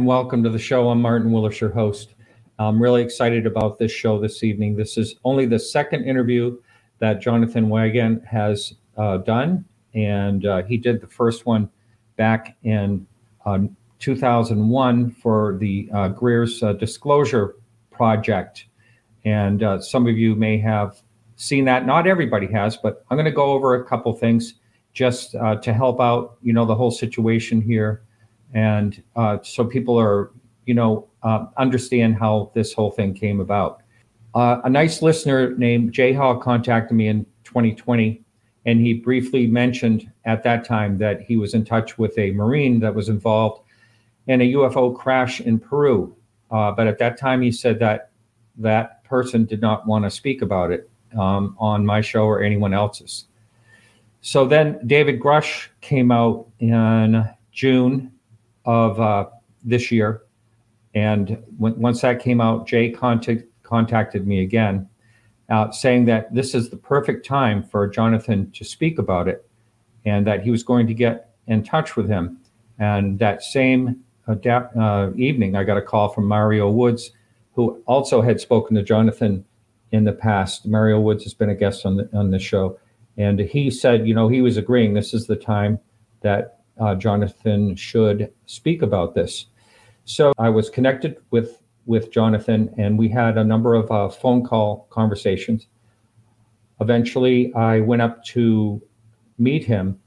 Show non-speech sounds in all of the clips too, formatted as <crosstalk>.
and welcome to the show. I'm Martin Willis, your host. I'm really excited about this show this evening. This is only the second interview that Jonathan Weygandt has uh, done, and uh, he did the first one back in uh, 2001 for the uh, Greer's uh, Disclosure Project. And uh, some of you may have seen that. Not everybody has, but I'm going to go over a couple things just to help out, you know, the whole situation here and uh, so people are you know uh, understand how this whole thing came about. Uh, a nice listener named jay hall contacted me in 2020 and he briefly mentioned at that time that he was in touch with a marine that was involved in a ufo crash in peru. Uh, but at that time he said that that person did not want to speak about it um, on my show or anyone else's. So then david Grusch came out in june of uh, this year. And once that came out, Jay contact, contacted me again, uh, saying that this is the perfect time for Jonathan to speak about it and that he was going to get in touch with him. And that same uh, evening, I got a call from Mario Woods, who also had spoken to Jonathan in the past. Mario Woods has been a guest on the, on the show. And he said, you know, he was agreeing this is the time that uh, Jonathan should speak about this. So I was connected with with Jonathan, and we had a number of uh, phone call conversations. Eventually, I went up to meet him,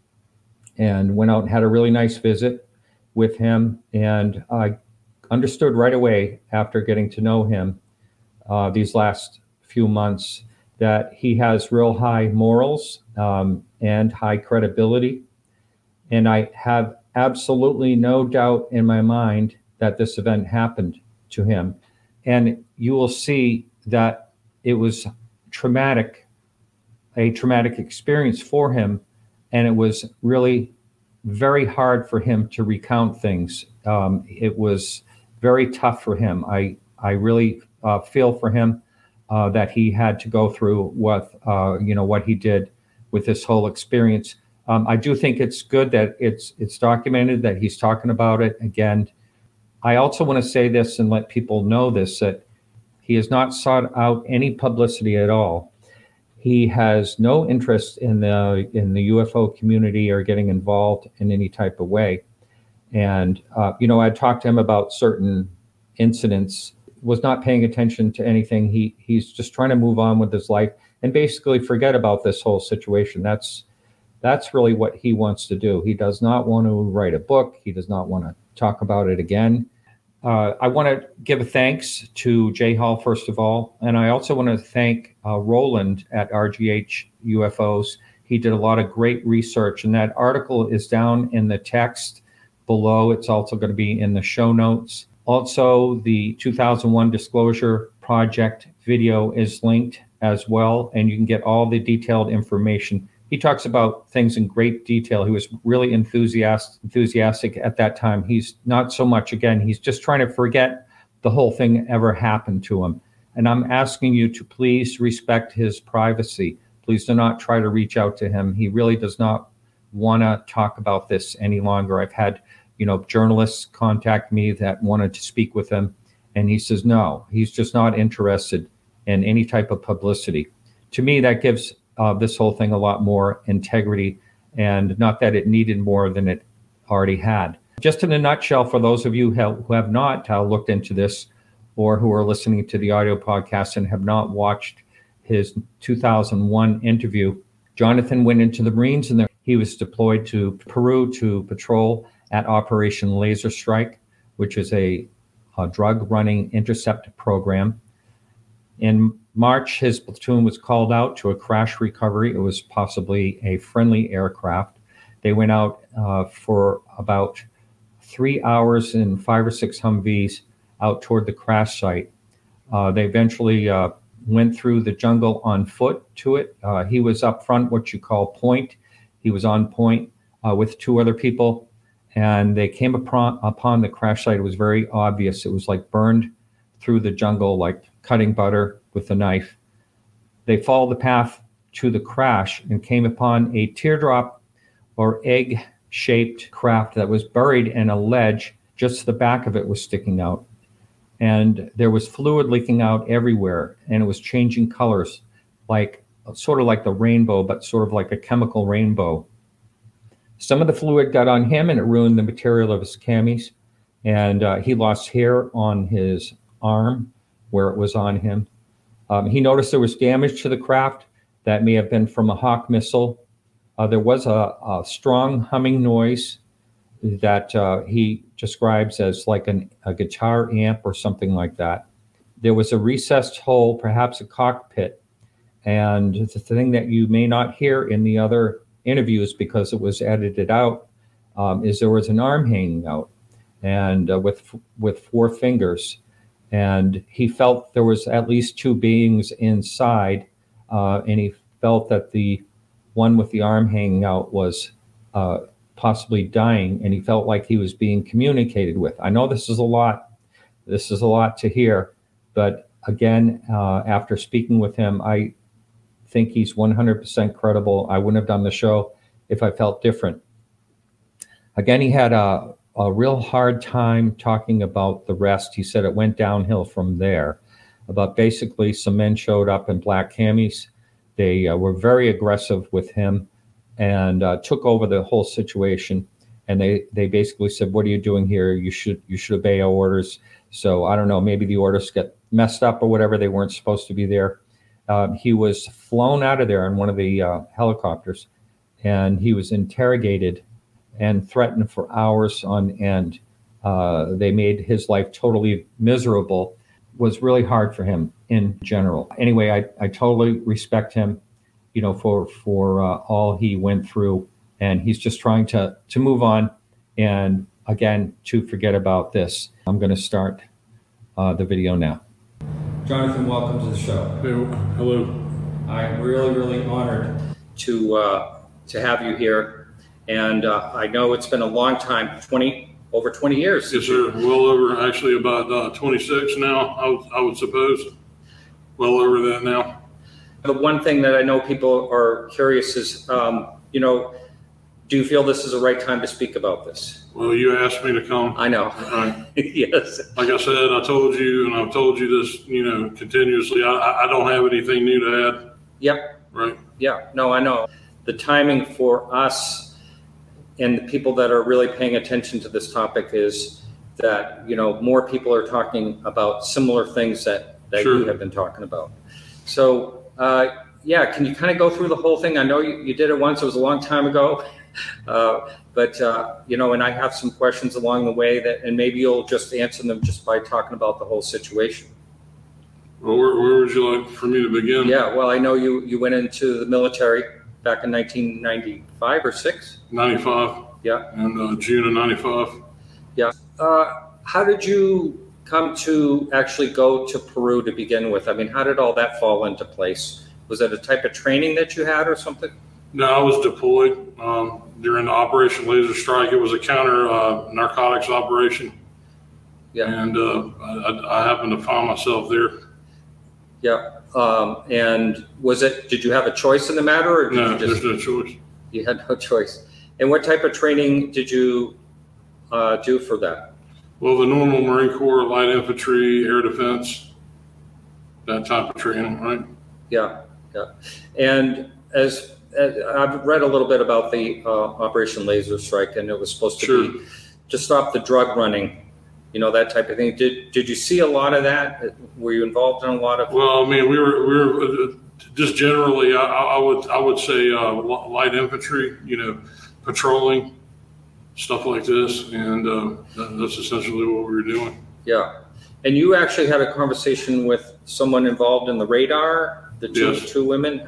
and went out and had a really nice visit with him. And I understood right away after getting to know him uh, these last few months that he has real high morals um, and high credibility and I have absolutely no doubt in my mind that this event happened to him. And you will see that it was traumatic, a traumatic experience for him. And it was really very hard for him to recount things. Um, it was very tough for him. I, I really uh, feel for him uh, that he had to go through what, uh, you know, what he did with this whole experience. Um, I do think it's good that it's it's documented that he's talking about it again. I also want to say this and let people know this that he has not sought out any publicity at all. He has no interest in the in the UFO community or getting involved in any type of way. And uh, you know, I talked to him about certain incidents. Was not paying attention to anything. He he's just trying to move on with his life and basically forget about this whole situation. That's that's really what he wants to do. He does not want to write a book. He does not want to talk about it again. Uh, I want to give a thanks to Jay Hall, first of all. And I also want to thank uh, Roland at RGH UFOs. He did a lot of great research, and that article is down in the text below. It's also going to be in the show notes. Also, the 2001 Disclosure Project video is linked as well, and you can get all the detailed information he talks about things in great detail. He was really enthusiastic, enthusiastic at that time. He's not so much again. He's just trying to forget the whole thing ever happened to him. And I'm asking you to please respect his privacy. Please do not try to reach out to him. He really does not want to talk about this any longer. I've had, you know, journalists contact me that wanted to speak with him, and he says no. He's just not interested in any type of publicity. To me, that gives uh, this whole thing a lot more integrity, and not that it needed more than it already had. Just in a nutshell, for those of you who have not uh, looked into this or who are listening to the audio podcast and have not watched his 2001 interview, Jonathan went into the Marines and he was deployed to Peru to patrol at Operation Laser Strike, which is a, a drug running intercept program. In March, his platoon was called out to a crash recovery. It was possibly a friendly aircraft. They went out uh, for about three hours in five or six Humvees out toward the crash site. Uh, they eventually uh, went through the jungle on foot to it. Uh, he was up front, what you call point. He was on point uh, with two other people, and they came upon, upon the crash site. It was very obvious. It was like burned through the jungle, like cutting butter with a knife. They followed the path to the crash and came upon a teardrop or egg shaped craft that was buried in a ledge just the back of it was sticking out. And there was fluid leaking out everywhere, and it was changing colors, like sort of like the rainbow, but sort of like a chemical rainbow. Some of the fluid got on him and it ruined the material of his camis. And uh, he lost hair on his arm where it was on him. Um, he noticed there was damage to the craft that may have been from a Hawk missile. Uh, there was a, a, strong humming noise that uh, he describes as like an, a guitar amp or something like that. There was a recessed hole, perhaps a cockpit. And the thing that you may not hear in the other interviews because it was edited out um, is there was an arm hanging out and uh, with with four fingers and he felt there was at least two beings inside uh, and he felt that the one with the arm hanging out was uh, possibly dying and he felt like he was being communicated with i know this is a lot this is a lot to hear but again uh, after speaking with him i think he's 100% credible. I wouldn't have done the show if I felt different. Again, he had a, a real hard time talking about the rest. He said it went downhill from there. But basically, some men showed up in black camis. They uh, were very aggressive with him and uh, took over the whole situation. And they, they basically said, "What are you doing here? You should you should obey our orders." So I don't know. Maybe the orders get messed up or whatever. They weren't supposed to be there. Um, he was flown out of there in one of the uh, helicopters and he was interrogated and threatened for hours on end. Uh, they made his life totally miserable. Was really hard for him in general. Anyway, I, I totally respect him, you know, for for uh, all he went through, and he's just trying to to move on, and again to forget about this. I'm going to start uh, the video now. Jonathan, welcome to the show. Hey, hello. I'm really, really honored to uh, to have you here, and uh, I know it's been a long time twenty over twenty years. Yes, sir. Well over, actually about uh, 26 now. I would, I would suppose. Well over that now. The one thing that I know people are curious is, um, you know, do you feel this is the right time to speak about this? Well, you asked me to come. I know. Right. <laughs> yes. Like I said, I told you, and I've told you this, you know, continuously. I, I don't have anything new to add. Yep. Right. Yeah. No, I know. The timing for us and the people that are really paying attention to this topic is that you know more people are talking about similar things that that Sure. you have been talking about. So uh, yeah, can you kind of go through the whole thing? I know you, you did it once; it was a long time ago, <laughs> uh, but uh, you know, and I have some questions along the way that, and maybe you'll just answer them just by talking about the whole situation. Well, where, where would you like for me to begin? Yeah, well, I know you you went into the military back in 1995 or six. 95. Yeah. And uh, June of 95. Uh, how did you come to actually go to Peru to begin with? I mean, how did all that fall into place? Was it a type of training that you had or something? No, I was deployed um, during the Operation Laser Strike. It was a counter uh, narcotics operation. Yeah. And uh, I, I happened to find myself there. Yeah. Um, and was it, did you have a choice in the matter or did No, you just, there's no choice. you had no choice? And what type of training did you uh, do for that? Well, the normal Marine Corps, light infantry, air defense, that type of training, right? Yeah. Yeah. And as, as I've read a little bit about the uh, Operation Laser Strike and it was supposed to Sure. be to stop the drug running, you know, that type of thing. Did, did you see a lot of that? Were you involved in a lot of? Well, I mean, we were we were uh, just generally, I, I would I would say uh, light infantry, you know, patrolling, stuff like this, and uh, that's essentially what we were doing. Yeah. And you actually had a conversation with someone involved in the radar, the two, Yes. two women?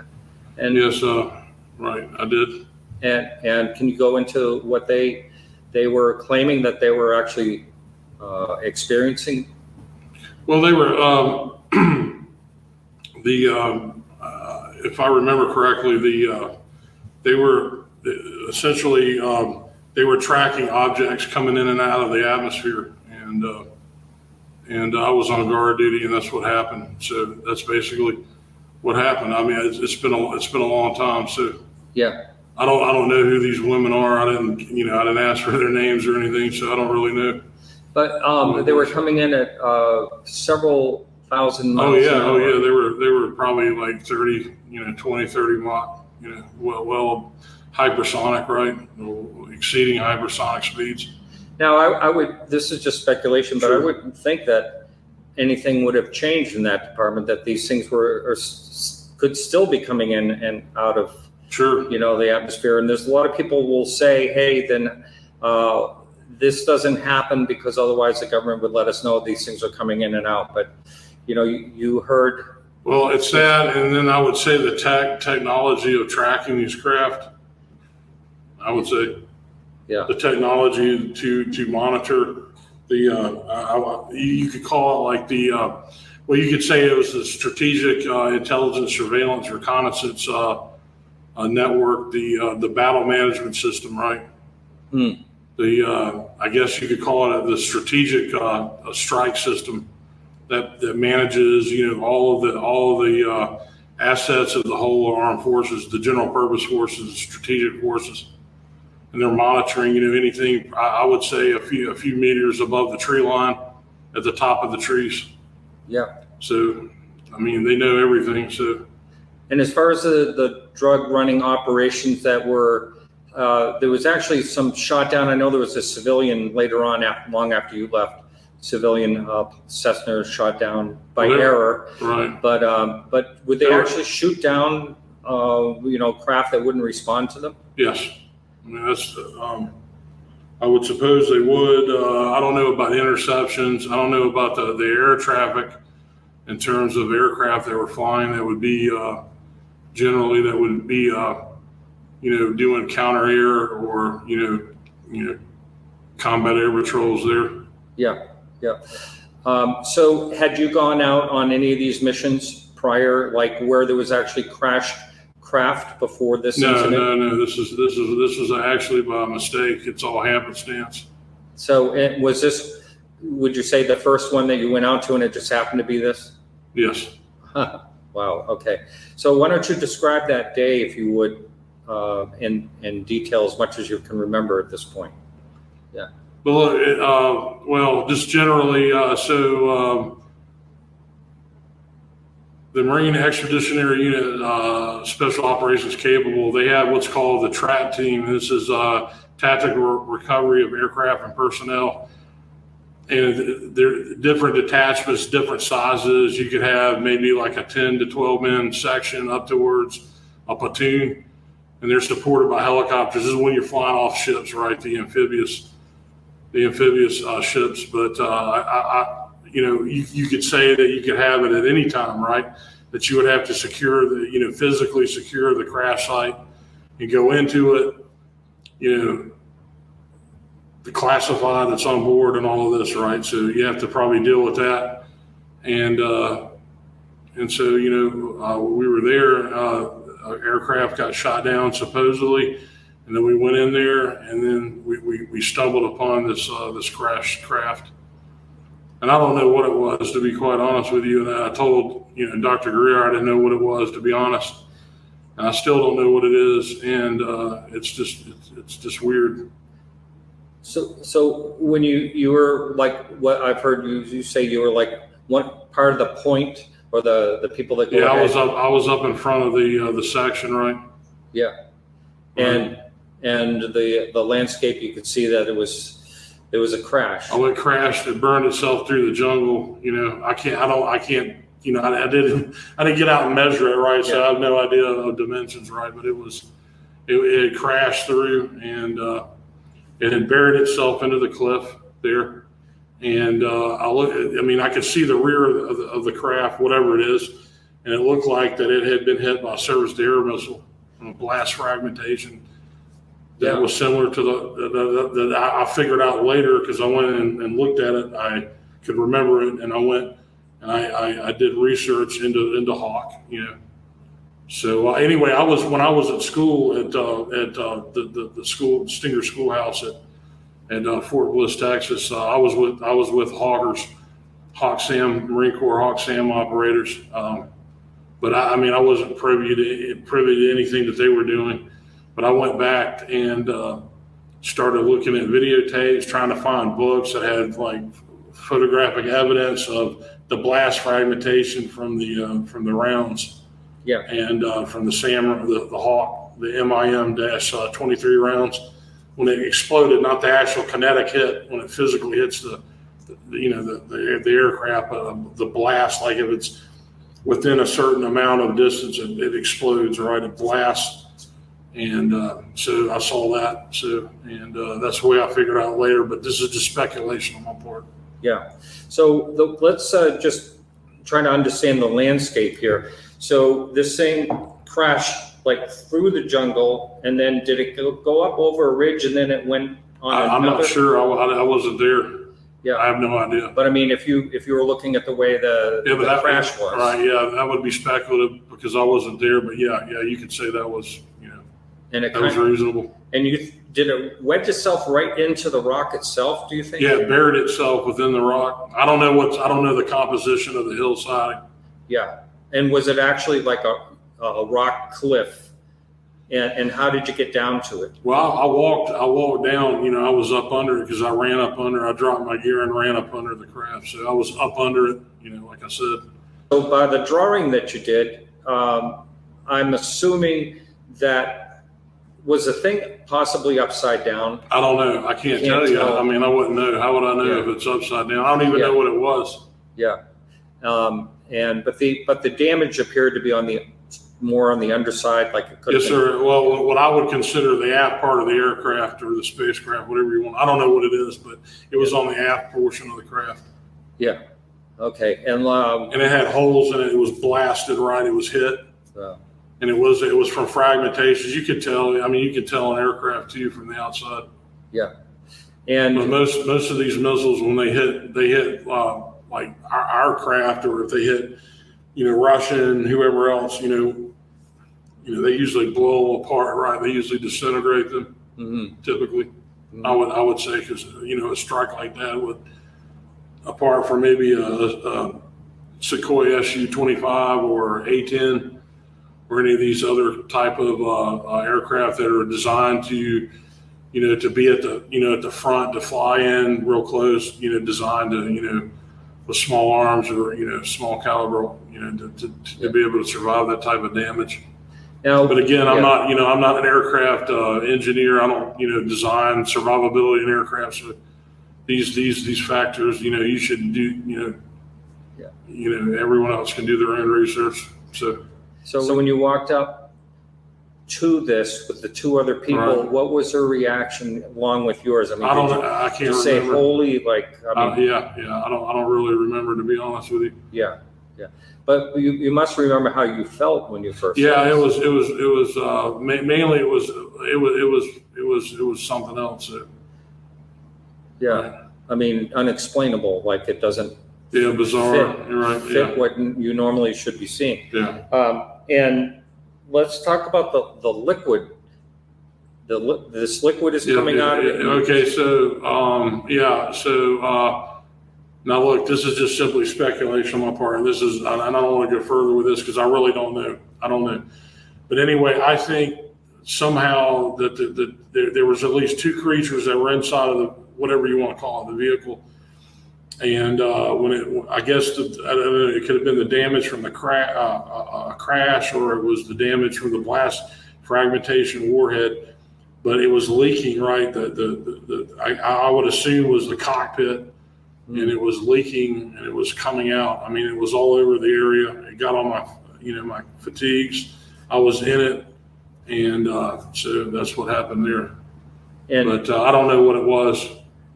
And, Yes, uh, right, I did. and, and can you go into what they, they were claiming that they were actually uh, experiencing? Well, they were um, <clears throat> the um, uh, if I remember correctly, the uh, they were essentially um, they were tracking objects coming in and out of the atmosphere, and uh, and I was on guard duty, and that's what happened. So that's basically what happened. I mean, it's, it's been a it's been a long time, so Yeah. I don't I don't know who these women are. I didn't you know I didn't ask for their names or anything, so I don't really know. But um, they were coming in at uh, several thousand miles. Oh yeah, an oh, hour. yeah, they were, they were probably like thirty, you know, 20, 30 mile, you know, well, well, hypersonic, right? Exceeding hypersonic speeds. Now, I, I would, this is just speculation, but I wouldn't think that anything would have changed in that department, that these things were, or s- could still be coming in and out of, Sure, you know, the atmosphere. And there's a lot of people will say, hey, then uh, this doesn't happen because otherwise the government would let us know these things are coming in and out. But, you know, you, you heard, well, it's that, and then I would say the tech, technology of tracking these craft. I would say. Yeah. The technology to, to monitor the, uh, I- I- you you could call it like the, uh, well, you could say it was the strategic, uh, intelligence surveillance reconnaissance, uh, uh, network, the, uh, the battle management system, right? Hmm. The, uh, I guess you could call it the strategic, uh, strike system that, that manages, you know, all of the, all of the, uh, assets of the whole armed forces, the general purpose forces, the strategic forces. And they're monitoring, you know, anything, I, I would say a few, a few meters above the tree line at the top of the trees. yeah. So, I mean, they know everything. So, And as far as the, the drug running operations that were, uh, there was actually some shot down. I know there was a civilian later on, af- long after you left, civilian uh, Cessna shot down by there- error. right. But um, but would they There- actually shoot down, uh, you know, craft that wouldn't respond to them? Yes. I mean, that's, um, I would suppose they would. Uh, I don't know about interceptions. I don't know about the, the air traffic in terms of aircraft that were flying that would be, uh, generally that would be, uh, you know, doing counter air or, you know, you know, combat air patrols there. Yeah, yeah. Um, so had you gone out on any of these missions prior, like where there was actually crashed craft before this No, incident? no, no. This is, this is, this is actually by mistake. It's all happenstance. So it, was this, would you say the first one that you went out to and it just happened to be this? Yes. Huh. <laughs> Wow, okay. So why don't you describe that day, if you would, uh, in, in detail as much as you can remember at this point? Yeah. Well, uh, well, just generally, uh, so, um, the Marine Expeditionary Unit, uh, Special Operations Capable, they have what's called the TRAP team. This is, uh, Tactical Recovery of Aircraft and Personnel. And they're different detachments, different sizes. You could have maybe like a 10 to 12 man section up towards a platoon. And they're supported by helicopters. This is when you're flying off ships, right? The amphibious the amphibious uh, ships. But uh, I, I, you know, you, you could say that you could have it at any time, right? That you would have to secure the, you know, physically secure the crash site and go into it, you know, the classify that's on board and all of this, right? So you have to probably deal with that. And, uh, and so, you know, uh, we were there, uh, aircraft got shot down supposedly. And then we went in there, and then we, we, we stumbled upon this uh, this crashed craft. And I don't know what it was, to be quite honest with you. And I told you know Dr. Greer I didn't know what it was, to be honest. And I still don't know what it is, and uh, it's just it's, it's just weird. So, so when you, you were like, what I've heard you, you say you were like one part of the point or the, the people that go Yeah, I ahead. was up I was up in front of the uh, the section, right? Yeah. And, and the, the landscape, you could see that it was, it was a crash. Oh, it crashed. It burned itself through the jungle. You know, I can't. I don't. I can't. You know, I, I didn't. I didn't get out and measure it right, so I have no idea of dimensions, right? But it was. It, it crashed through, and uh, it had buried itself into the cliff there. And uh, I look. I mean, I could see the rear of the, of the craft, whatever it is, and it looked like that it had been hit by a surface-to-air missile, a blast fragmentation that Yeah. was similar to the, that I I figured out later because I went and, and looked at it. I could remember it, and I went and I, I, I did research into into Hawk. You know, so uh, anyway, I was when I was at school at uh, at uh, the, the the school Stinger Schoolhouse at at uh, Fort Bliss, Texas. Uh, I was with I was with Hoggers, Hawk Sam Marine Corps Hawk Sam operators. Um, but I, I mean, I wasn't privy to privy to anything that they were doing. But I went back and uh, started looking at videotapes, trying to find books that had like photographic evidence of the blast fragmentation from the uh, from the rounds Yeah. and uh, from the SAM, the, the Hawk, the MIM dash uh, 23 rounds, when it exploded, not the actual kinetic hit, when it physically hits the, the you know, the, the, the aircraft, uh, the blast, like if it's within a certain amount of distance, it, it explodes, right? It blasts. And uh, so I saw that. So, and uh, that's the way I figured out later, but this is just speculation on my part. Yeah. So the, let's uh, just try to understand the landscape here. So this thing crashed like through the jungle, and then did it go, go up over a ridge, and then it went on I, I'm another? not sure. I, I, I wasn't there. Yeah. I have no idea. But I mean, if you if you were looking at the way the, Yeah, but the that crash was, Right, yeah, that would be speculative because I wasn't there, but yeah, yeah, you could say that was, you know, and it that was kind of, reasonable. and you did it wedge itself right into the rock itself? Do you think? Yeah, it buried itself within the rock. I don't know what's, I don't know the composition of the hillside. Yeah. And was it actually like a, a rock cliff? And, and how did you get down to it? Well, I walked, I walked down, you know, I was up under it because I ran up under, I dropped my gear and ran up under the craft. So I was up under it, you know, like I said. So by the drawing that you did, um, I'm assuming that was the thing possibly upside down? I don't know. I can't, Can't tell you. tell. I mean, I wouldn't know. How would I know Yeah. if it's upside down? I don't even Yeah. know what it was. Yeah. Um, and but the but the damage appeared to be on the more on the underside, like it could have Yes, been. sir. Well, what I would consider the aft part of the aircraft or the spacecraft, whatever you want. I don't know what it is, but it was on the aft portion of the craft. Yeah. Okay. And um, And it had holes in it. It was blasted right. It was hit. uh, And it was it was from fragmentations. You could tell. I mean, you could tell an aircraft too from the outside. But and most most of these missiles, when they hit, they hit uh, like our, our craft, or if they hit, you know, Russian, whoever else, you know, you know, they usually blow them apart, right? They usually disintegrate them. mhm, Typically, mhm. I would I would say because you know a strike like that would, apart from maybe a, a Sukhoi Su twenty five or A ten or any of these other type of uh, uh, aircraft that are designed to, you know, to be at the you know at the front to fly in real close, you know, designed to you know with small arms or you know small caliber, you know, to, to, to be able to survive that type of damage. Now But again, I'm Yeah. not, you know, I'm not an aircraft uh, engineer. I don't, you know, design survivability in aircraft. So these these these factors, you know, you should do, you know, Yeah. you know, everyone else can do their own research. So so when you walked up to this with the two other people, Right. what was her reaction along with yours? I mean, I don't, you I can't just say remember. holy like I Uh, mean, yeah, yeah, I don't, I don't really remember to be honest with you. yeah, yeah. But you, you must remember how you felt when you first. Yeah, it was, it was, it was, uh, ma- mainly it was, it was, it was, it was, it was something else. Yeah, I mean, unexplainable. Like it doesn't Yeah, bizarre. Fit- You're right. fit Yeah, what you normally should be seeing. yeah. Um, and let's talk about the, the liquid. The li- this liquid is Yeah, coming yeah, out of it. Okay, so, um, yeah, so, uh, now look, this is just simply speculation on my part, and this is, and I don't want to go further with this because I really don't know. I don't know. But anyway, I think somehow that, that, that there, there was at least two creatures that were inside of the, whatever you want to call it, the vehicle. And, uh, when it, I guess, the, I don't know, it could have been the damage from the cra- uh, uh, crash or it was the damage from the blast fragmentation warhead but it was leaking right the the, the, the I, I would assume was the cockpit and it was leaking and it was coming out. I mean it was all over the area. It got on my you know my fatigues. I was in it and uh, so that's what happened there. And but uh, i don't know what it was.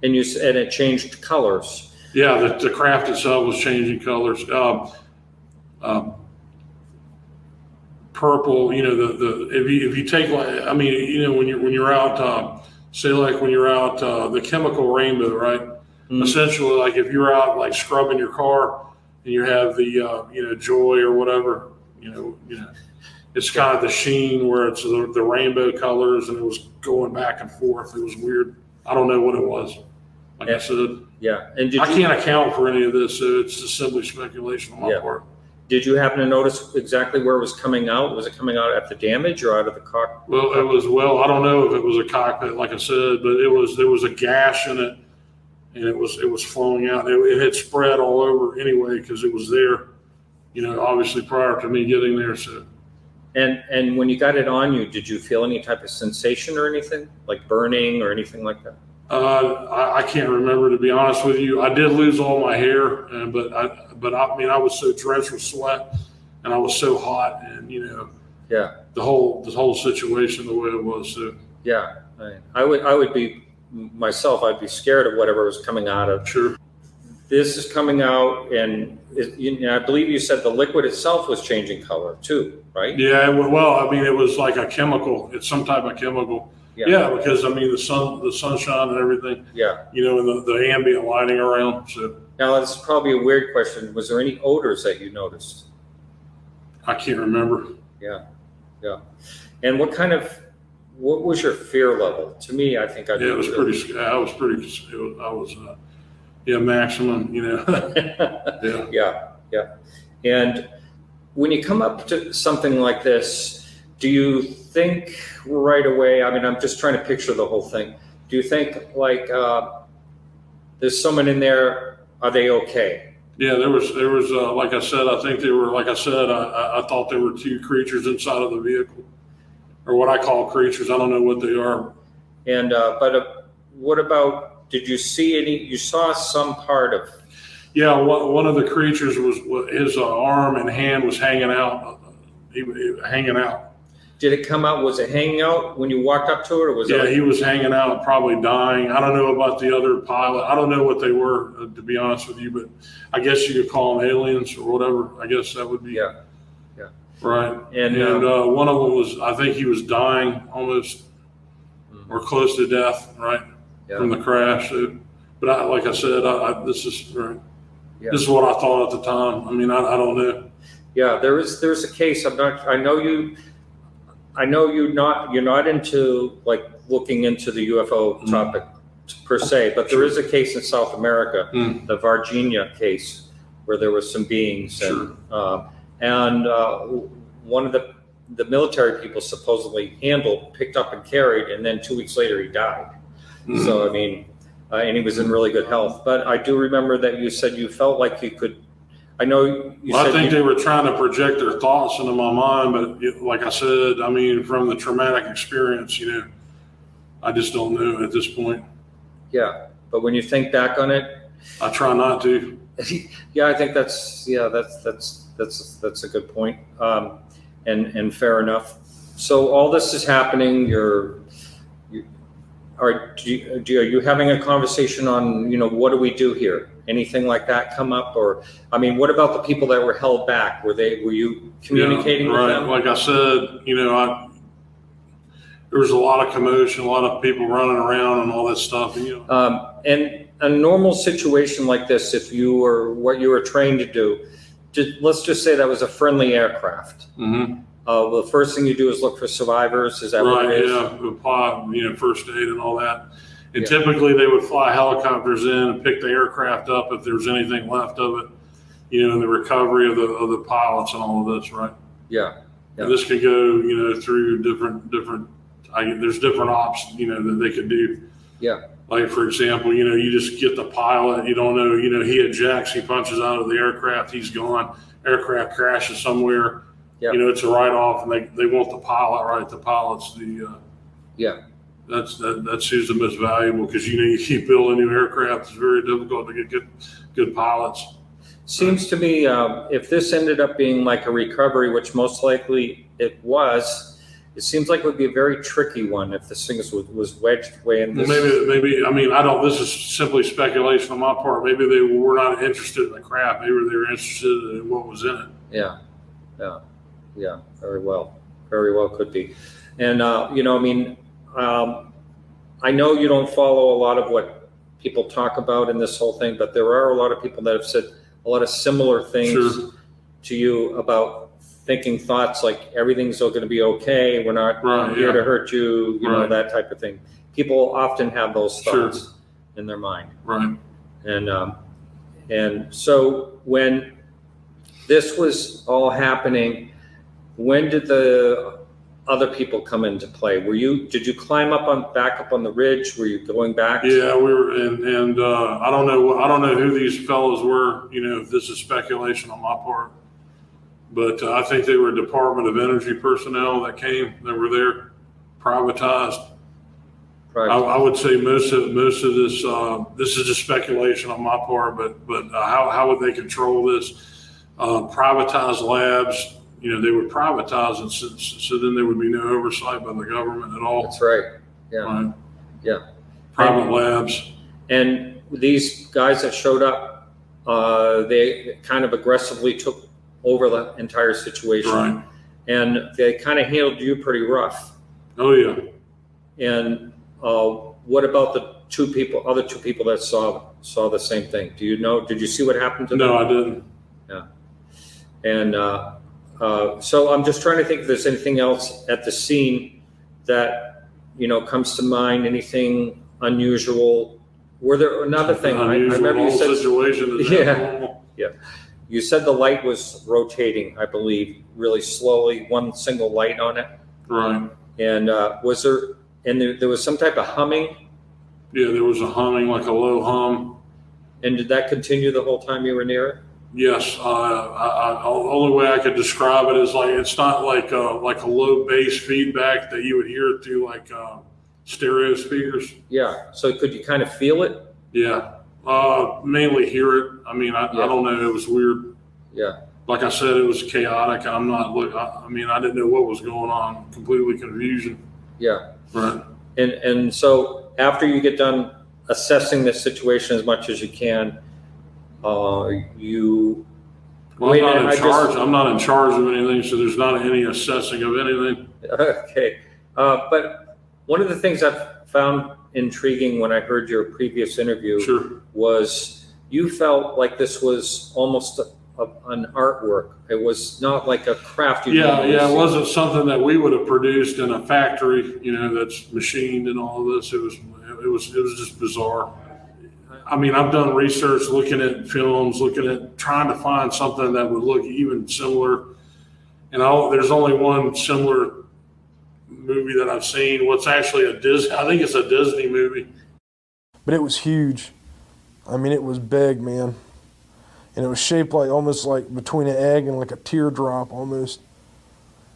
And you s- and it changed colors. yeah the, the craft itself was changing colors. Um, um, purple you know the, the if you if you take like i mean you know when you're when you're out uh, say like when you're out uh, the chemical rainbow right. Essentially like if you're out like scrubbing your car and you have the uh, you know joy or whatever you know you know it's kind of the sheen where it's the, the rainbow colors and it was going back and forth it was weird i don't know what it was like i said Yeah. And did i you, can't account for any of this so it's just simply speculation on my Yeah. part did you happen to notice exactly where it was coming out? Was it coming out at the damage or out of the cockpit? Well, it was, well, I don't know if it was a cockpit, like I said, but it was, there was a gash in it. And it was, it was flowing out. It, it had spread all over anyway, because it was there, you know, obviously prior to me getting there, so. And and when you got it on you, did you feel any type of sensation or anything like burning or anything like that? Uh, I, I can't remember to be honest with you. I did lose all my hair, uh, but I, but I mean, I was so drenched with sweat, and I was so hot, and you know, Yeah, the whole the whole situation the way it was. So yeah. I, I would I would be myself. I'd be scared of whatever was coming out of. sure, This is coming out, and it, you know, I believe you said the liquid itself was changing color too, right? yeah. Well, I mean, it was like a chemical. It's some type of chemical. Yeah. Yeah, because I mean, the sun, the sunshine, and everything. Yeah. You know, and the, the ambient lighting around. So Now this is probably a weird question. Was there any odors that you noticed? I can't remember. Yeah. Yeah. And what kind of what was your fear level? To me, I think I Yeah, it was pretty. I was pretty. It was, I was. Uh, yeah, maximum. You know. <laughs> yeah. Yeah, yeah. And when you come up to something like this, do you think right away? I mean, I'm just trying to picture the whole thing. Do you think like uh, there's someone in there? Are they okay? Yeah, there was, there was, uh, like I said, I think they were, like I said, I, I, I thought there were two creatures inside of the vehicle. Or what I call creatures, I don't know what they are. And uh, but uh, what about? Did you see any? You saw some part of? Yeah, one, one of the creatures was, his uh, arm and hand was hanging out, he, he- hanging out. Did it come out? Was it hanging out when you walked up to it, or was Yeah, it? he was hanging out, probably dying. I don't know about the other pilot. I don't know what they were, uh, to be honest with you, but I guess you could call them aliens or whatever. I guess that would be. Yeah. Right. And, And, uh, uh, one of them was, I think he was dying almost or close to death, right? Yeah. From the crash. So, but I, like I said, I, I, this is, right. Yeah. This is what I thought at the time. I mean, I, I don't know. Yeah, there is, there's a case, I'm not, I know you, I know you're not, you're not into like looking into the UFO Mm. topic per se, but there is a case in South America, Mm. the Varginha case, where there was some beings and, uh, and, uh, one of the, the military people supposedly handled, picked up and carried, and then two weeks later he died. Mm. So, I mean, uh, and he was in really good health, but I do remember that you said you felt like you could, I know you Well, I think you- they were trying to project their thoughts into my mind, but it- like I said, I mean, from the traumatic experience, you know, I just don't know at this point. Yeah, but when you think back on it, I try not to. <laughs> yeah, I think that's yeah, that's that's that's that's a good point, um, and and fair enough. So all this is happening. You're, you are do you, do are you having a conversation on you know what do we do here? Anything like that come up, or I mean, what about the people that were held back? Were they were you communicating Yeah, with right. them? Like I said, you know, I there was a lot of commotion, a lot of people running around and all that stuff. And, you know, Um, and a normal situation like this, if you were what you were trained to do, ju- let's just say that was a friendly aircraft. mhm. Uh, the first thing you do is look for survivors. Is that what right? it is? Yeah, apply, you know, first aid and all that. And Yeah. typically, they would fly helicopters in and pick the aircraft up if there's anything left of it. You know, in the recovery of the of the pilots and all of this, right? Yeah. Yeah. And this could go, you know, through different different. I, there's different ops, you know, that they could do. Yeah. Like for example, you know, you just get the pilot. You don't know, you know, he ejects, he punches out of the aircraft, he's gone. Aircraft crashes somewhere. Yeah. You know, it's a write off, and they, they want the pilot, right? The pilot's the. Uh, Yeah. That's that, that's who's the most valuable because you know you keep building new aircraft. It's very difficult to get good good pilots. Seems to me um, if this ended up being like a recovery, which most likely it was, it seems like it would be a very tricky one if this thing was, was wedged way in this. maybe maybe I mean I don't. This is simply speculation on my part. Maybe they were not interested in the craft. Maybe they were interested in what was in it. Yeah, yeah, yeah. Very well, very well could be. And uh, you know, I mean, um, I know you don't follow a lot of what people talk about in this whole thing, but there are a lot of people that have said a lot of similar things Sure. to you about thinking thoughts like everything's going to be okay. We're not Right, here yeah. to hurt you. You know Right. that type of thing. People often have those Sure. thoughts in their mind. Right. And um, and so when this was all happening. When did the other people come into play? Were you, did you climb up on, back up on the ridge? Were you going back? Yeah, we were, and, and, uh, I don't know, I don't know who these fellows were, you know, if this is speculation on my part. But uh, I think they were Department of Energy personnel that came, that were there, privatized. I. I would say most of, most of this, uh, this is just speculation on my part, but, but uh, how, how would they control this? Uh, privatized labs, you know, they would privatize it, so, so then there would be no oversight by the government at all. That's right. Yeah. Right? Yeah. Private labs, And these guys that showed up, uh, they kind of aggressively took over the entire situation. right? And they kind of handled you pretty rough. Oh, yeah. And uh, what about the two people, other two people that saw saw the same thing? Do you know? Did you see what happened to them? No, I didn't. Yeah. And uh, uh, so I'm just trying to think if there's anything else at the scene that you know comes to mind. Anything unusual? Were there another thing? I, I remember you said situation. Is <laughs> Yeah. normal? You said the light was rotating. I believe really slowly, one single light on it. Right. And uh, was there? And there, there was some type of humming. Yeah, there was a humming, like a low hum. And did that continue the whole time you were near it? Yes, uh, I, I, the only way I could describe it is like it's not like a, like a low bass feedback that you would hear through like uh, stereo speakers. Yeah. So could you kind of feel it? Yeah, uh, mainly hear it. I mean, I, Yeah. I don't know. It was weird. Yeah. Like I said, it was chaotic. I'm not look. I, I mean, I didn't know what was going on. Completely confusion. Yeah. Right. And and so after you get done assessing the situation as much as you can, uh, you Well, I'm not in I just- charge. I'm not in charge of anything, so there's not any assessing of anything. <laughs> okay. Uh, but one of the things I've found intriguing when I heard your previous interview Sure. was you felt like this was almost a, an artwork. It was not like a craft. you Yeah, normally yeah, it wasn't something that we would have produced in a factory, you know, that's machined and all of this. It was, it was, it was just bizarre. I mean, I've done research looking at films, looking at trying to find something that would look even similar. And I, there's only one similar movie that I've seen. What's actually a Disney? I think it's a Disney movie. but it was huge. I mean, it was big, man, and it was shaped like almost like between an egg and like a teardrop almost.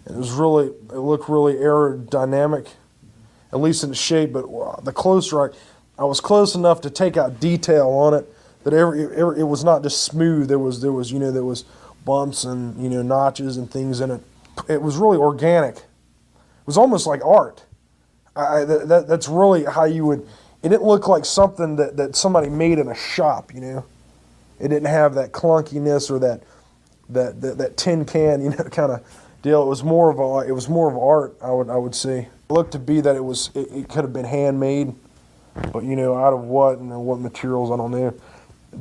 And it was really, it looked really aerodynamic, at least in the shape. But wow, the closer I, I was close enough to take out detail on it that every, every it was not just smooth. There was there was you know there was bumps and you know notches and things in it. It was really organic. Was almost like art. I, that, that's really how you would. It didn't look like something that, that somebody made in a shop, you know. It didn't have that clunkiness or that that that, that tin can, <laughs> you know, kind of deal. It was more of a. It was more of art. I would I would say. It looked to be that it was. It, it could have been handmade, but you know, out of what and what materials I don't know.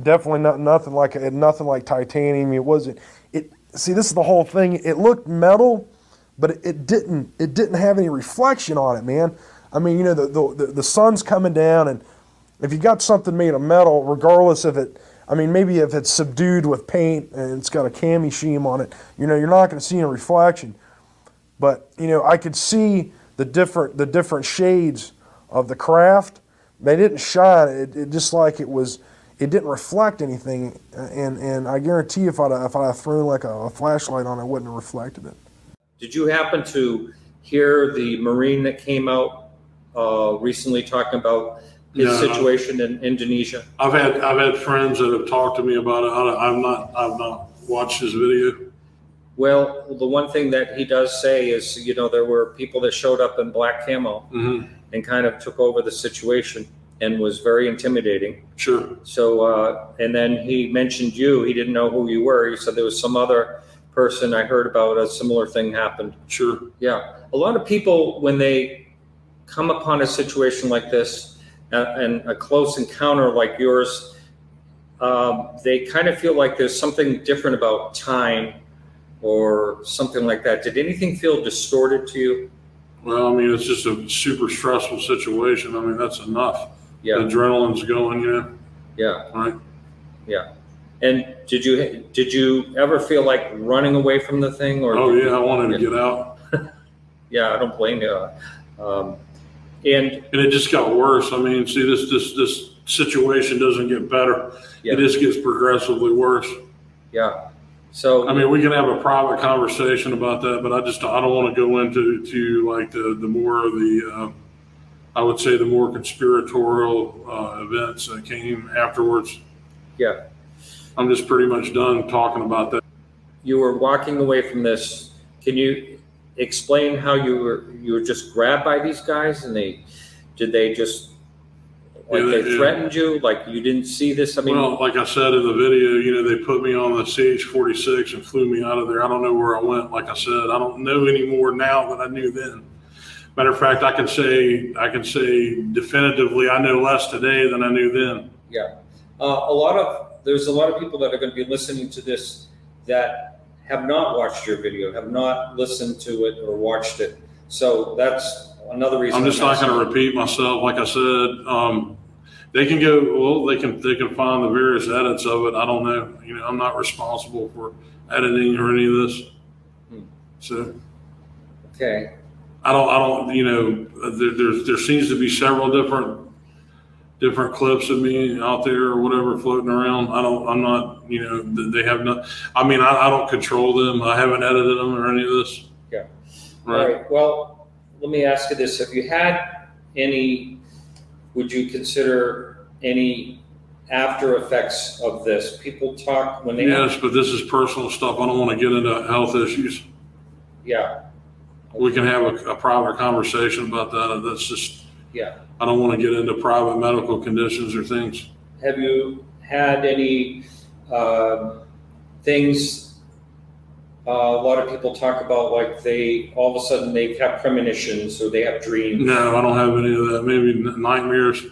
Definitely not nothing like. Nothing like titanium. It wasn't. It see this is the whole thing. It looked metal, but it, didn't. It didn't have any reflection on it, man. I mean, you know, the, the the sun's coming down, and if you got something made of metal, regardless of it, I mean, maybe if it's subdued with paint and it's got a cami sheen on it, you know, you're not going to see any reflection. But you know, I could see the different the different shades of the craft. They didn't shine. It, it just like it was. It didn't reflect anything, and and I guarantee if I'd if I'd thrown like a, a flashlight on it, it wouldn't have reflected it. Did you happen to hear the Marine that came out uh, recently talking about his No. situation in Indonesia? I've had I've had friends that have talked to me about it. I, I've not I've not watched his video. Well, the one thing that he does say is, you know, there were people that showed up in black camo hmm and kind of took over the situation and was very intimidating. Sure. So, uh, and then he mentioned you. He didn't know who you were. He said there was some other person I heard about a similar thing happened. Sure. Yeah. A lot of people, when they come upon a situation like this uh, and a close encounter like yours, um, they kind of feel like there's something different about time or something like that. Did anything feel distorted to you? Well, I mean, it's just a super stressful situation. I mean, that's enough. Yeah. The adrenaline's going, you know, Yeah. right? And did you did you ever feel like running away from the thing, or Oh yeah, I wanted to get out, <laughs> yeah, I don't blame you. Um, and and it just got worse. I mean, see, this this this situation doesn't get better. Yeah. It just gets progressively worse. yeah, so I mean, we can have a private conversation about that, but I just I don't want to go into to like the the more of the uh, I would say the more conspiratorial uh, events that came afterwards. yeah, I'm just pretty much done talking about that. you were walking away from this. Can you explain how you were you were just grabbed by these guys and they did they just like Yeah, they they- yeah. threatened you like you didn't see this? I mean, well, like I said in the video, you know, they put me on the CH-46 and flew me out of there. I don't know where I went. Like I said, I don't know any more now than I knew then. Matter of fact, I can say I can say definitively I know less today than I knew then. Yeah, uh, a lot of there's a lot of people that are going to be listening to this that have not watched your video, have not listened to it or watched it. So that's another reason. I'm just not going to repeat myself. Like I said, um, they can go. Well, they can they can find the various edits of it. I don't know. You know, I'm not responsible for editing or any of this. Hmm. So Okay, I don't. I don't. You know, there there's, there seems to be several different different clips of me out there or whatever floating around. I don't. I'm not. You know, they have not. I mean, I, I don't control them. I haven't edited them or any of this. Yeah. all Right. right. Well, let me ask you this: Have you had any? Would you consider any after effects of this? People talk when they. Yes, but this is personal stuff. I don't want to get into health issues. Yeah. we can have a, a private conversation about that. That's just, Yeah. I don't want to get into private medical conditions or things. Have you had any um things? Uh, a lot of people talk about like they all of a sudden they have premonitions or they have dreams. No, I don't have any of that. Maybe n- nightmares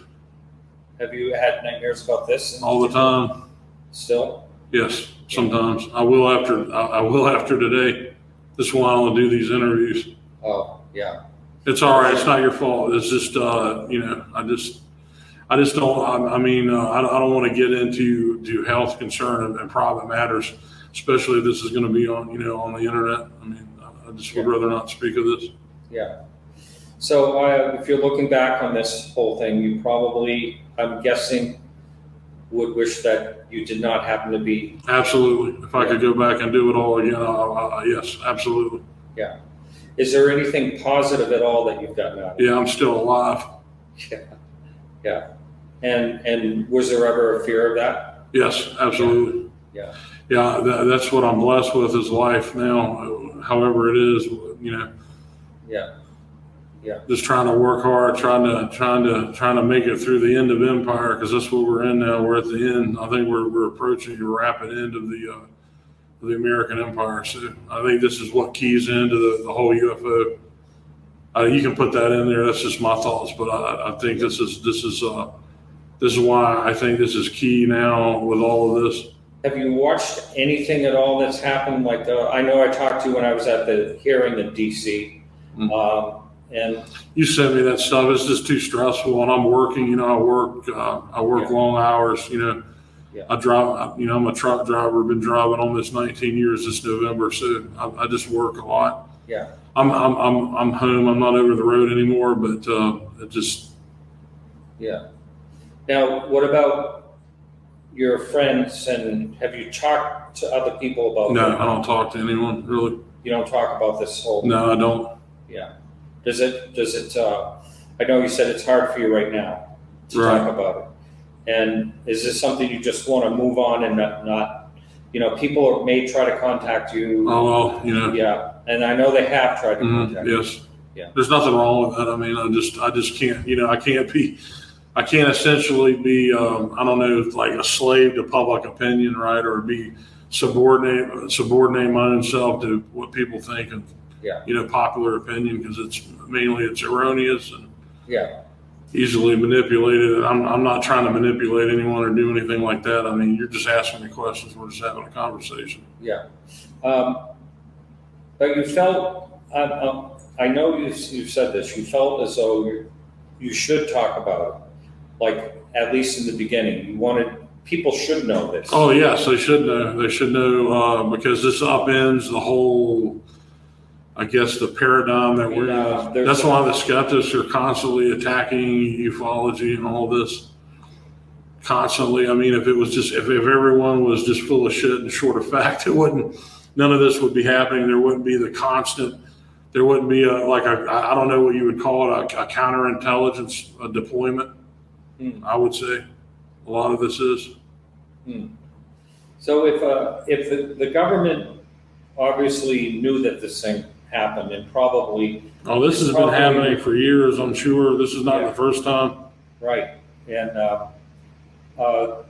Have you had nightmares about this? all the time. Still? Yes, sometimes I will after, I, I will after today. This is why I don't do these interviews. Oh, yeah. It's all right. It's not your fault. It's just, uh, you know, I just, I just don't, I, I mean, uh, I, don't- I don't want to get into to health concern and, and private matters, especially if this is going to be on, you know, on the internet. I mean, I, I just would Yeah. rather not speak of this. Yeah. So uh, if you're looking back on this whole thing, you probably, I'm guessing, would wish that you did not happen to be. Absolutely. If I could go back and do it all again, I, I, yes, absolutely. Is there anything positive at all that you've gotten out of it? Yeah, I'm still alive. Yeah. Yeah. And and was there ever a fear of that? Yes, absolutely. Yeah. Yeah, that, that's what I'm blessed with is life now, however it is, you know, Yeah. Yeah. Just trying to work hard, trying to, trying to, trying to make it through the end of empire because that's what we're in now. We're at the end. I think we're, we're approaching a rapid end of the, uh, of the American empire. So I think this is what keys into the, the whole UFO. Uh, you can put that in there. That's just my thoughts, but I, I think this is, this is, uh, this is why I think this is key now with all of this. Have you watched anything at all that's happened? Like uh, I know I talked to you when I was at the hearing in DC, Mm. um, and you sent me that stuff. It's just too stressful, and I'm working. You know, I work. Uh, I work Yeah. long hours. You know, Yeah. I drive. I- You know, I'm a truck driver. Been driving almost 19 years this November, so I, I just work a lot. Yeah. I'm, I'm I'm I'm home. I'm not over the road anymore, but uh, it just yeah. Now, what about your friends? And have you talked to other people about? no. I don't talk to anyone really. You don't talk about this whole. No, I don't. Yeah. Does it, does it, uh, I know you said it's hard for you right now to Right. talk about it. And is this something you just want to move on and not, not, you know, people may try to contact you. Oh well, you know. Yeah, and I know they have tried to Mhm, contact you. yes. Yeah. There's nothing wrong with that. I mean, I just, I just can't, you know, I can't be, I can't essentially be, um, I don't know, like a slave to public opinion, right? Or be subordinate, subordinate my own self to what people think of, Yeah. you know, popular opinion because it's mainly it's erroneous and Yeah, easily manipulated. I'm, I'm not trying to manipulate anyone or do anything like that. I mean, you're just asking me questions. We're just having a conversation. yeah. Um, but you felt, I, I, I know you, you've said this, you felt as though you, you should talk about it. Like, at least in the beginning, you wanted people should know this. Oh yes, they should know. They should know uh, because this upends the whole. I guess the paradigm that we're Yeah, there's that's a- why the skeptics are constantly attacking ufology and all this. Constantly. I mean, if it was just if, if everyone was just full of shit and short of fact, <laughs> it wouldn't. None of this would be happening. There wouldn't be the constant. There wouldn't be a like a I I don't know what you would call it a, a counterintelligence a deployment. Hmm. I would say a lot of this is. So if, uh, if the, the government obviously knew that this thing happened and probably, Oh, this has been Probably- happening for years, I'm sure. This is not Yeah. the first time. right, and, uh, uh,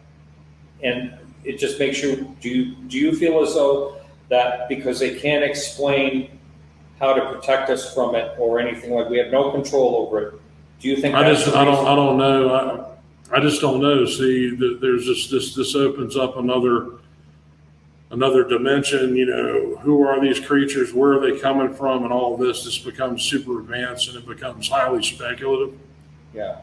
and it just makes you, do you, do you feel as though that because they can't explain how to protect us from it or anything, like we have no control over it, do you think I that's just, the I don't, reason? I don't know. I, I just don't know. See, th- there's just, this, this opens up another, another dimension, you know, who are these creatures? Where are they coming from? And all this, this becomes super advanced and it becomes highly speculative. Yeah,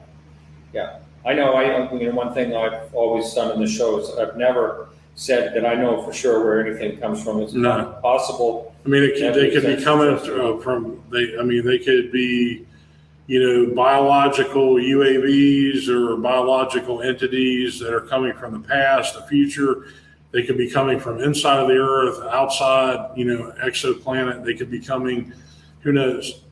yeah. I know, I, you know, one thing I've always done in the show is I've never said that I know for sure where anything comes from. It's No. possible. I mean, it could, they could be coming uh, from they. I mean, they could be, you know, biological UAVs or biological entities that are coming from the past, the future. They could be coming from inside of the Earth, outside, you know, exoplanet. They could be coming. Who knows?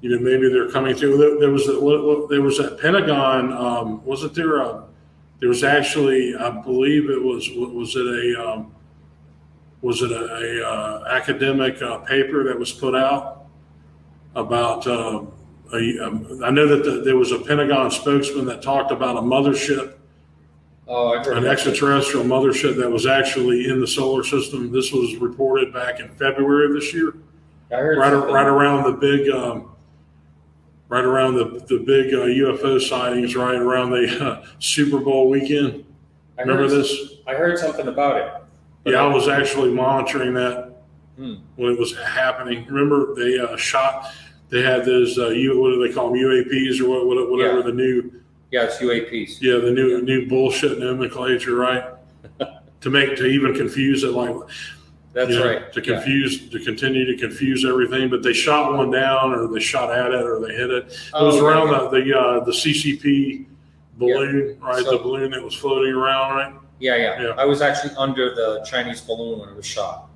You know, maybe they're coming through. There, was there was that Pentagon. Um, wasn't there a? There was actually, I believe it was. Was it a? Um, was it a, a uh, academic uh, paper that was put out about uh, a, um, I know that the, there was a Pentagon spokesman that talked about a mothership, Oh, I heard an that. extraterrestrial mothership that was actually in the solar system. This was reported back in February of this year, I heard right, something. right around the big, um, right around the the big uh, UFO sightings, right around the uh, Super Bowl weekend. I heard, Remember this? I heard something about it. But Yeah, I was actually monitoring that Hmm. when it was happening. Remember, they uh, shot. They had those. Uh, U, what do they call them? UAPs or what, what, whatever Yeah. the new. Yeah, it's UAPs. Yeah, the new new bullshit nomenclature, right? <laughs> to make to even confuse it, like That's you know, right. to Yeah. confuse to continue to confuse everything. But they shot one down, or they shot at it, or they hit it. It Oh, was around the the, uh, the CCP balloon, right? So- the balloon that was floating around, right? Yeah, yeah, Yeah. I was actually under the Chinese balloon when it was shot.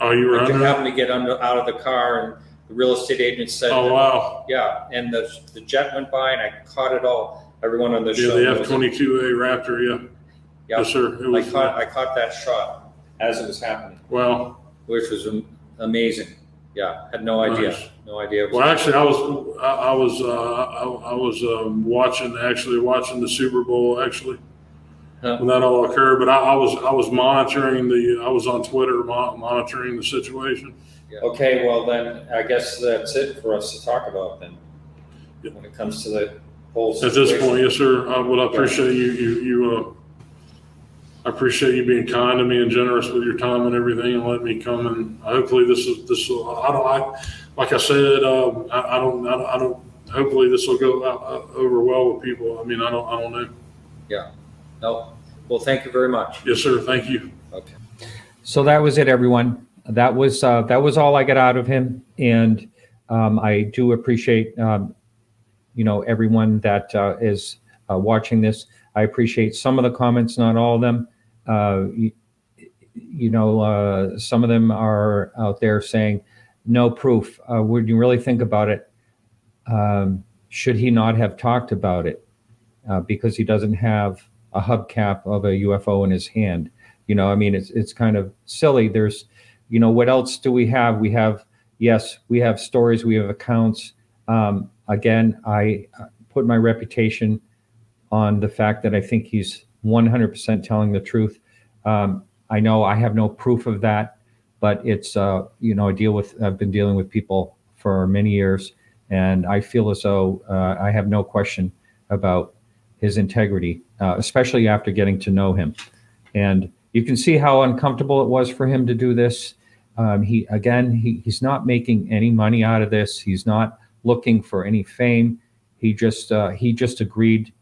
Oh, you were I under. happened to get under out of the car, and the real estate agent said, Oh wow! "Yeah." And the the jet went by, and I caught it all. Everyone on the Yeah, show. the knows it. F twenty two A Raptor. Yeah. Yeah. Yes, sir. It I was. caught I caught that shot as it was happening, Wow. which was am- amazing. Yeah, had no idea, Nice. no idea. It was- Well, actually, I was I, I was uh, I, I was um, watching actually watching the Super Bowl actually Huh. when that all occurred. But I, I was I was monitoring the I was on Twitter mo- monitoring the situation. Okay, well then, I guess that's it for us to talk about then. When it comes to the whole At situation. this point, yes, sir. I would appreciate you you you. Uh, I appreciate you being kind to me and generous with your time and everything, and letting me come and hopefully this is this. Will, I don't I, like I said. Um, I, I don't I don't. I don't hopefully this will go out, uh, over well with people. I mean, I don't I don't know. Yeah. No, well, thank you very much. Yes, sir. Thank you. Okay. So that was it, everyone. That was uh, that was all I got out of him, and um, I do appreciate um, you know everyone that uh, is uh, watching this. I appreciate some of the comments, not all of them. Uh, you, you know, uh, some of them are out there saying no proof. Uh, would you really think about it? Um, should he not have talked about it uh, because he doesn't have a hubcap of a UFO in his hand? You know, I mean, it's it's kind of silly. There's, you know, what else do we have? We have, yes, we have stories, we have accounts. Um, again, I uh, put my reputation on the fact that I think he's 100% telling the truth. Um, I know I have no proof of that, but it's, uh, you know, I deal with, I've been dealing with people for many years, and I feel as though uh, I have no question about his integrity, uh, especially after getting to know him. And you can see how uncomfortable it was for him to do this. Um, he again, he, he's not making any money out of this. He's not looking for any fame. He just uh, he just agreed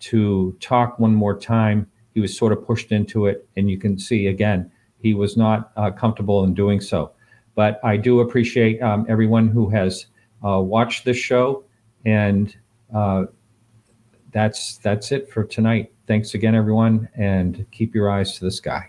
to talk one more time. He was sort of pushed into it, and you can see again he was not uh, comfortable in doing so. But I do appreciate um, everyone who has uh, watched this show, and uh, that's that's it for tonight. Thanks again, everyone, and keep your eyes to the sky.